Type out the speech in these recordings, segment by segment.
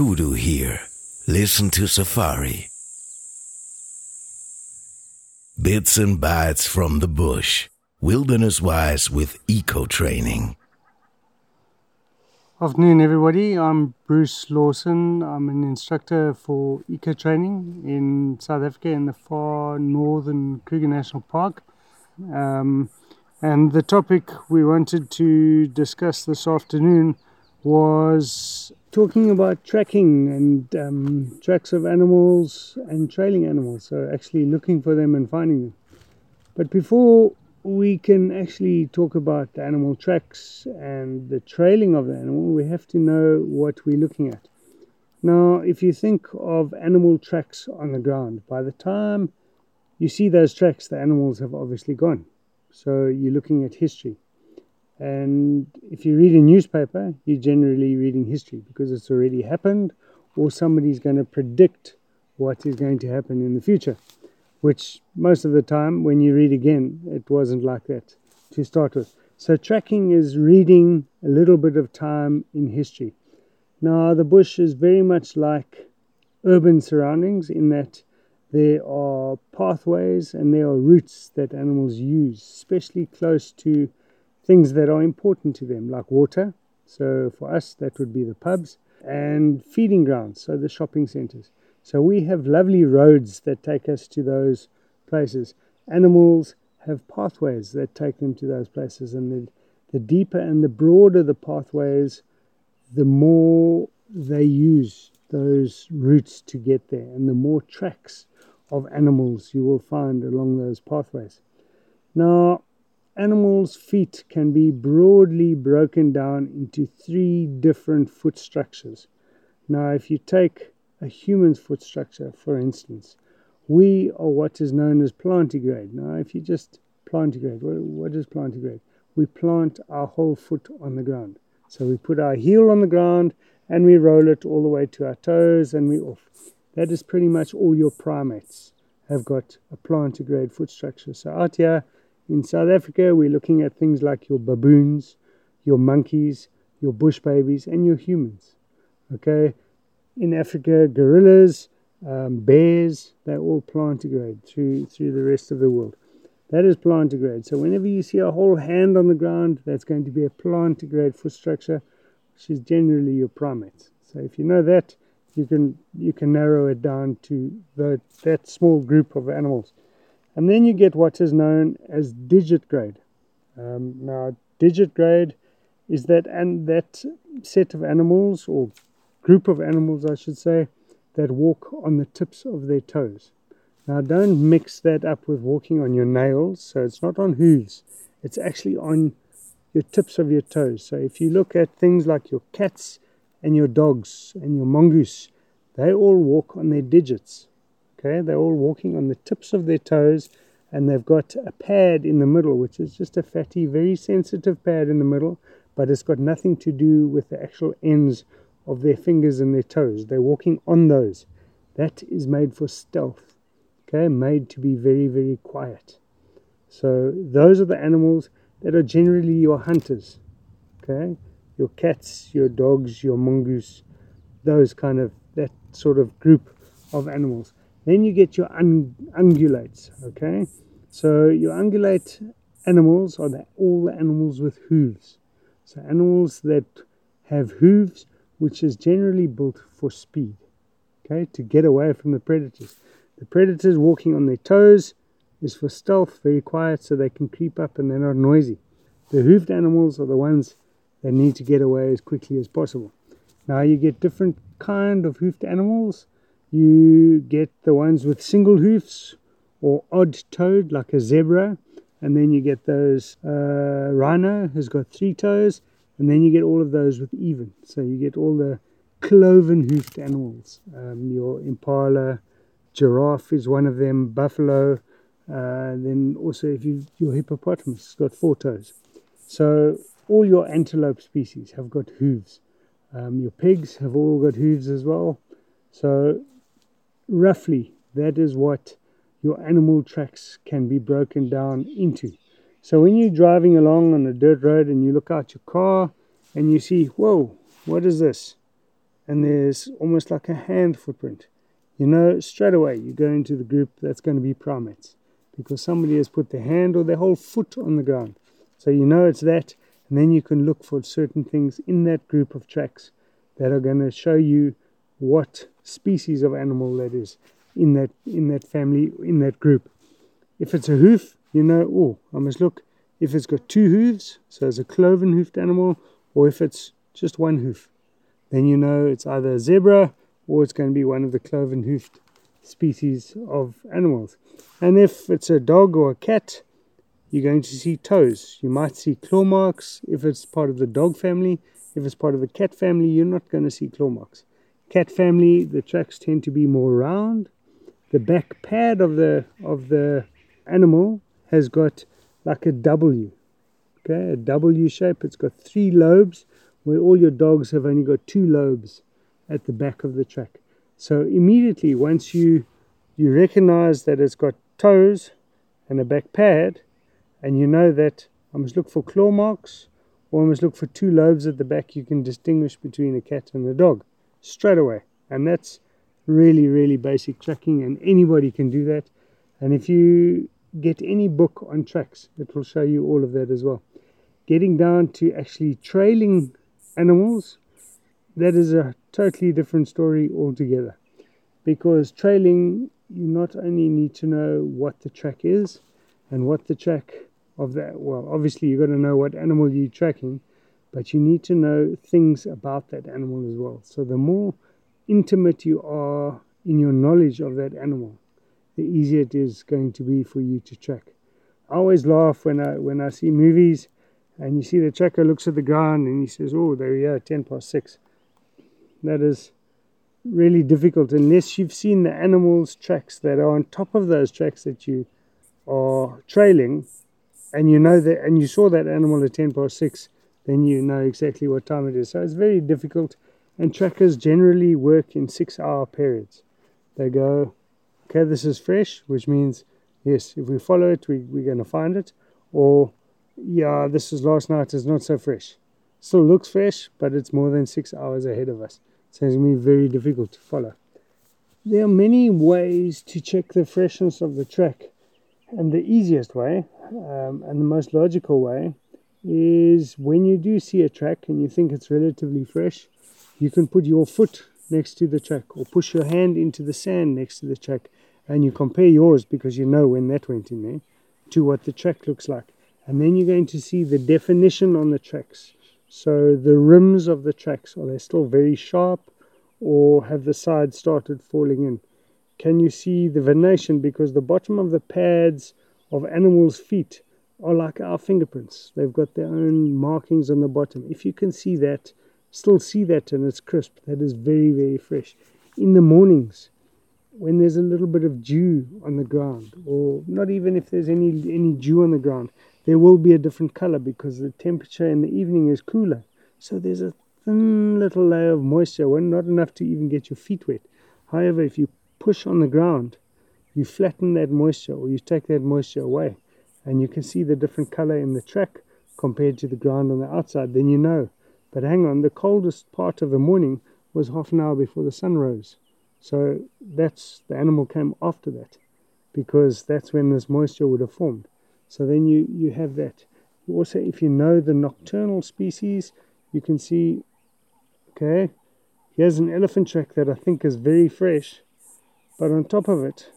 Kudu Hear. Listen to Safari. Bits and bytes from the bush. Wilderness wise with eco training. Afternoon, everybody. I'm Bruce Lawson. I'm an instructor for eco training in South Africa in the far northern Kruger National Park. Um, and the topic we wanted to discuss this afternoon was talking about tracking and um, tracks of animals and trailing animals. So, actually looking for them and finding them. But before we can actually talk about the animal tracks and the trailing of the animal, we have to know what we're looking at. Now, if you think of animal tracks on the ground, by the time you see those tracks, the animals have obviously gone. So you're looking at history. And if you read a newspaper, you're generally reading history because it's already happened or somebody's going to predict what is going to happen in the future, which most of the time when you read again, it wasn't like that to start with. So tracking is reading a little bit of time in history. Now, the bush is very much like urban surroundings in that there are pathways and there are routes that animals use, especially close to things that are important to them, like water. So for us, that would be the pubs and feeding grounds, so the shopping centres. So we have lovely roads that take us to those places. Animals have pathways that take them to those places, and the, the deeper and the broader the pathways, the more they use those routes to get there, and the more tracks of animals you will find along those pathways. Now, animals' feet can be broadly broken down into three different foot structures. Now, if you take a human's foot structure, for instance, we are what is known as plantigrade. Now, if you just plantigrade, what, is plantigrade? We plant our whole foot on the ground. So we put our heel on the ground and we roll it all the way to our toes and we off. That is pretty much all your primates have got a plantigrade foot structure. So out here, in South Africa, we're looking at things like your baboons, your monkeys, your bush babies, and your humans. Okay, in Africa, gorillas, um, bears, they're all plantigrade through through the rest of the world. That is plantigrade. So whenever you see a whole hand on the ground, that's going to be a plantigrade foot structure, which is generally your primates. So if you know that, you can you can narrow it down to the, that small group of animals. And then you get what is known as digitigrade. Um, now, digitigrade is that and that set of animals or group of animals, I should say, that walk on the tips of their toes. Now, don't mix that up with walking on your nails. So it's not on hooves; it's actually on your tips of your toes. So if you look at things like your cats and your dogs and your mongoose, they all walk on their digits. Okay, they're all walking on the tips of their toes and they've got a pad in the middle, which is just a fatty, very sensitive pad in the middle, but it's got nothing to do with the actual ends of their fingers and their toes. They're walking on those. That is made for stealth, okay, made to be very, very quiet. So, those are the animals that are generally your hunters, okay, your cats, your dogs, your mongoose, those kind of, that sort of group of animals. Then you get your un- ungulates, okay? So your ungulate animals are the, all the animals with hooves. So animals that have hooves, which is generally built for speed, okay, to get away from the predators. The predators walking on their toes is for stealth, very quiet, so they can creep up and they're not noisy. The hooved animals are the ones that need to get away as quickly as possible. Now you get different kind of hoofed animals you get the ones with single hoofs or odd toed like a zebra and then you get those uh, rhino has got three toes and then you get all of those with even. So you get all the cloven hoofed animals. Um, your impala giraffe is one of them buffalo uh, then also if you your hippopotamus has got four toes. So all your antelope species have got hooves. Um, your pigs have all got hooves as well. So roughly that is what your animal tracks can be broken down into. So when you're driving along on a dirt road and you look out your car and you see, whoa, what is this? and there's almost like a hand footprint, you know straight away you go into the group that's going to be primates because somebody has put their hand or their whole foot on the ground. So you know it's that, and then you can look for certain things in that group of tracks that are going to show you what species of animal that is in that in that family in that group. If it's a hoof, you know, oh, I must look if it's got two hooves, so it's a cloven hoofed animal, or if it's just one hoof, then you know it's either a zebra or it's going to be one of the cloven hoofed species of animals. And if it's a dog or a cat, you're going to see toes. You might see claw marks if it's part of the dog family. If it's part of the cat family, you're not going to see claw marks. Cat family, the tracks tend to be more round. The back pad of the of the animal has got like a W. Okay, a W shape. It's got three lobes where all your dogs have only got two lobes at the back of the track. So immediately once you you recognize that it's got toes and a back pad and you know that I must look for claw marks or I must look for two lobes at the back, you can distinguish between a cat and a dog straight away. And that's really, really basic tracking, and anybody can do that. And if you get any book on tracks, it will show you all of that as well. Getting down to actually trailing animals, that is a totally different story altogether. Because trailing, you not only need to know what the track is and what the track of that, well, obviously, you've got to know what animal you're tracking, but you need to know things about that animal as well. So the more intimate you are in your knowledge of that animal, the easier it is going to be for you to track. I always laugh when I when I see movies and you see the tracker looks at the ground and he says, Oh, there we are, ten past six. That is really difficult unless you've seen the animals' tracks that are on top of those tracks that you are trailing and you know that and you saw that animal at ten past six, then you know exactly what time it is. So it's very difficult and trackers generally work in six hour periods. They go, okay, this is fresh, which means, yes, if we follow it, we, we're going to find it. Or, yeah, this is last night, it's not so fresh. Still looks fresh, but it's more than six hours ahead of us. So it's going to be very difficult to follow. There are many ways to check the freshness of the track. And the easiest way, um, and the most logical way, is when you do see a track and you think it's relatively fresh, you can put your foot next to the track or push your hand into the sand next to the track and you compare yours because you know when that went in there to what the track looks like. And then you're going to see the definition on the tracks. So the rims of the tracks, are they still very sharp or have the sides started falling in? Can you see the venation? Because the bottom of the pads of animals' feet are like our fingerprints. They've got their own markings on the bottom. If you can see that, still see that and it's crisp. That is very, very fresh. In the mornings, when there's a little bit of dew on the ground, or not even if there's any any dew on the ground, there will be a different color because the temperature in the evening is cooler. So there's a thin little layer of moisture, well, not enough to even get your feet wet. However, if you push on the ground, you flatten that moisture or you take that moisture away, and you can see the different color in the track compared to the ground on the outside, then you know but hang on, the coldest part of the morning was half an hour before the sun rose. So that's the animal came after that because that's when this moisture would have formed. So then you, you have that. Also, if you know the nocturnal species, you can see, okay, here's an elephant track that I think is very fresh, but on top of it,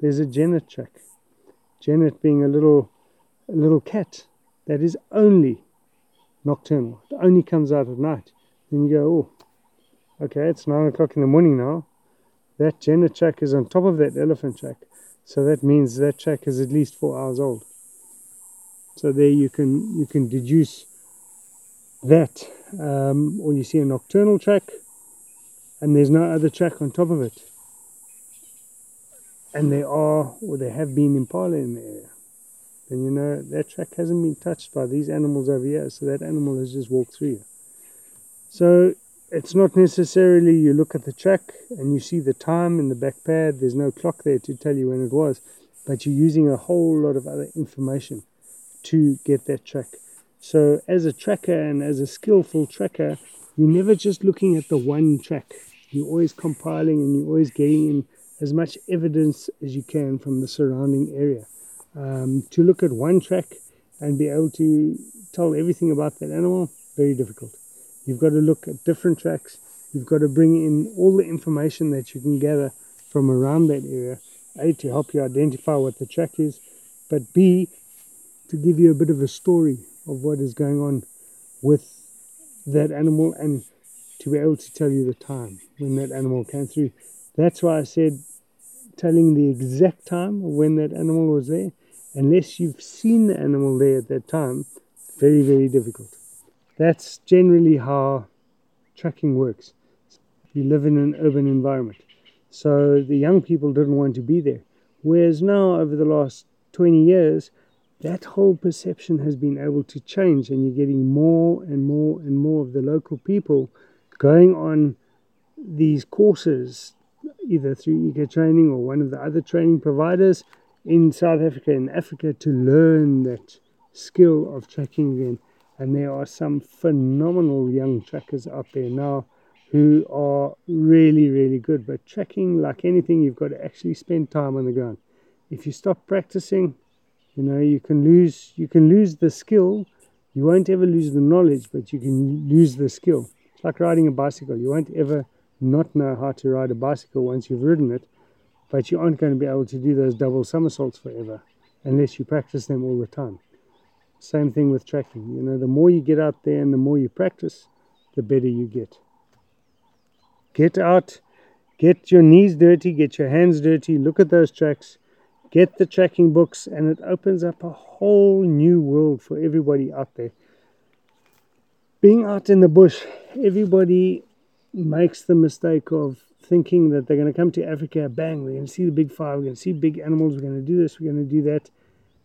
there's a genet track. Genet being a little, a little cat that is only nocturnal. It only comes out at night. Then you go, oh, okay, it's nine o'clock in the morning now. That genet track is on top of that elephant track. So that means that track is at least four hours old. So there you can you can deduce that, um, or you see a nocturnal track, and there's no other track on top of it. And they are, or they have been impala in the area then you know that track hasn't been touched by these animals over here, so that animal has just walked through here. So it's not necessarily you look at the track and you see the time in the back pad, there's no clock there to tell you when it was, but you're using a whole lot of other information to get that track. So, as a tracker and as a skillful tracker, you're never just looking at the one track. You're always compiling and you're always getting in as much evidence as you can from the surrounding area. Um, to look at one track and be able to tell everything about that animal, very difficult. You've got to look at different tracks. You've got to bring in all the information that you can gather from around that area. A, to help you identify what the track is, but B, to give you a bit of a story of what is going on with that animal and to be able to tell you the time when that animal came through. That's why I said telling the exact time when that animal was there, unless you've seen the animal there at that time, very, very difficult. That's generally how tracking works. You live in an urban environment. So the young people didn't want to be there. Whereas now, over the last 20 years, that whole perception has been able to change, and you're getting more and more and more of the local people going on these courses, either through eco training or one of the other training providers in South Africa and Africa, to learn that skill of tracking again. And there are some phenomenal young trackers out there now who are really, really good. But tracking, like anything, you've got to actually spend time on the ground. If you stop practicing, you know, you can lose you can lose the skill. You won't ever lose the knowledge, but you can lose the skill. It's like riding a bicycle. You won't ever not know how to ride a bicycle once you've ridden it, but you aren't going to be able to do those double somersaults forever unless you practice them all the time. Same thing with tracking. You know, the more you get out there and the more you practice, the better you get. Get out, get your knees dirty, get your hands dirty, look at those tracks, get the tracking books, and it opens up a whole new world for everybody out there. Being out in the bush, everybody makes the mistake of thinking that they're going to come to Africa, bang, we're going to see the big five, we're going to see big animals, we're going to do this, we're going to do that.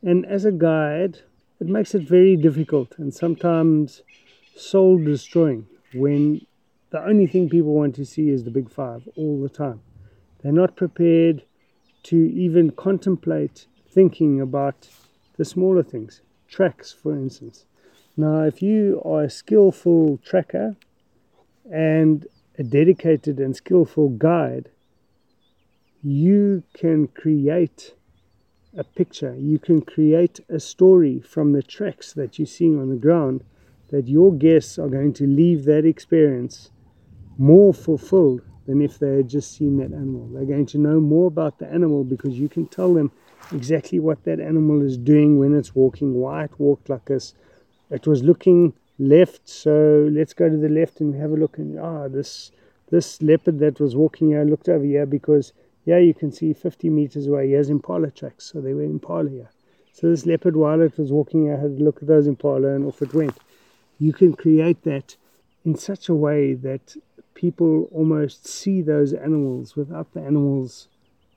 And as a guide, it makes it very difficult and sometimes soul destroying when the only thing people want to see is the big five all the time. They're not prepared to even contemplate thinking about the smaller things, tracks, for instance. Now, if you are a skillful tracker and a dedicated and skillful guide, you can create a picture, you can create a story from the tracks that you're seeing on the ground that your guests are going to leave that experience more fulfilled than if they had just seen that animal. They're going to know more about the animal because you can tell them exactly what that animal is doing when it's walking, why it walked like this. It was looking left, so let's go to the left and have a look. And ah, this this leopard that was walking here looked over here because yeah, you can see 50 meters away. He has impala tracks, so they were impala here. So this leopard, while it was walking here, had a look at those impala and off it went. You can create that in such a way that people almost see those animals without the animals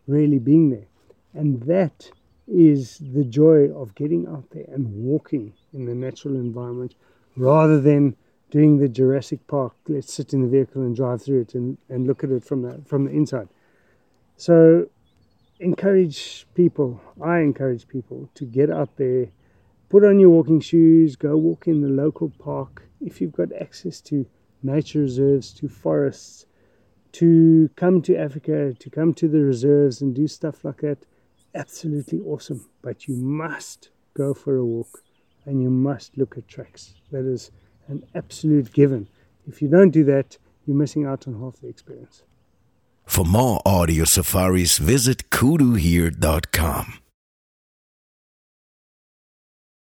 really being there. And that is the joy of getting out there and walking in the natural environment rather than doing the Jurassic Park, let's sit in the vehicle and drive through it and, and look at it from the, from the inside. So, encourage people, I encourage people to get out there, put on your walking shoes, go walk in the local park if you've got access to nature reserves, to forests, to come to Africa, to come to the reserves and do stuff like that. Absolutely awesome. But you must go for a walk and you must look at tracks. That is an absolute given. If you don't do that, you're missing out on half the experience. For more audio safaris, visit kuduhear.com.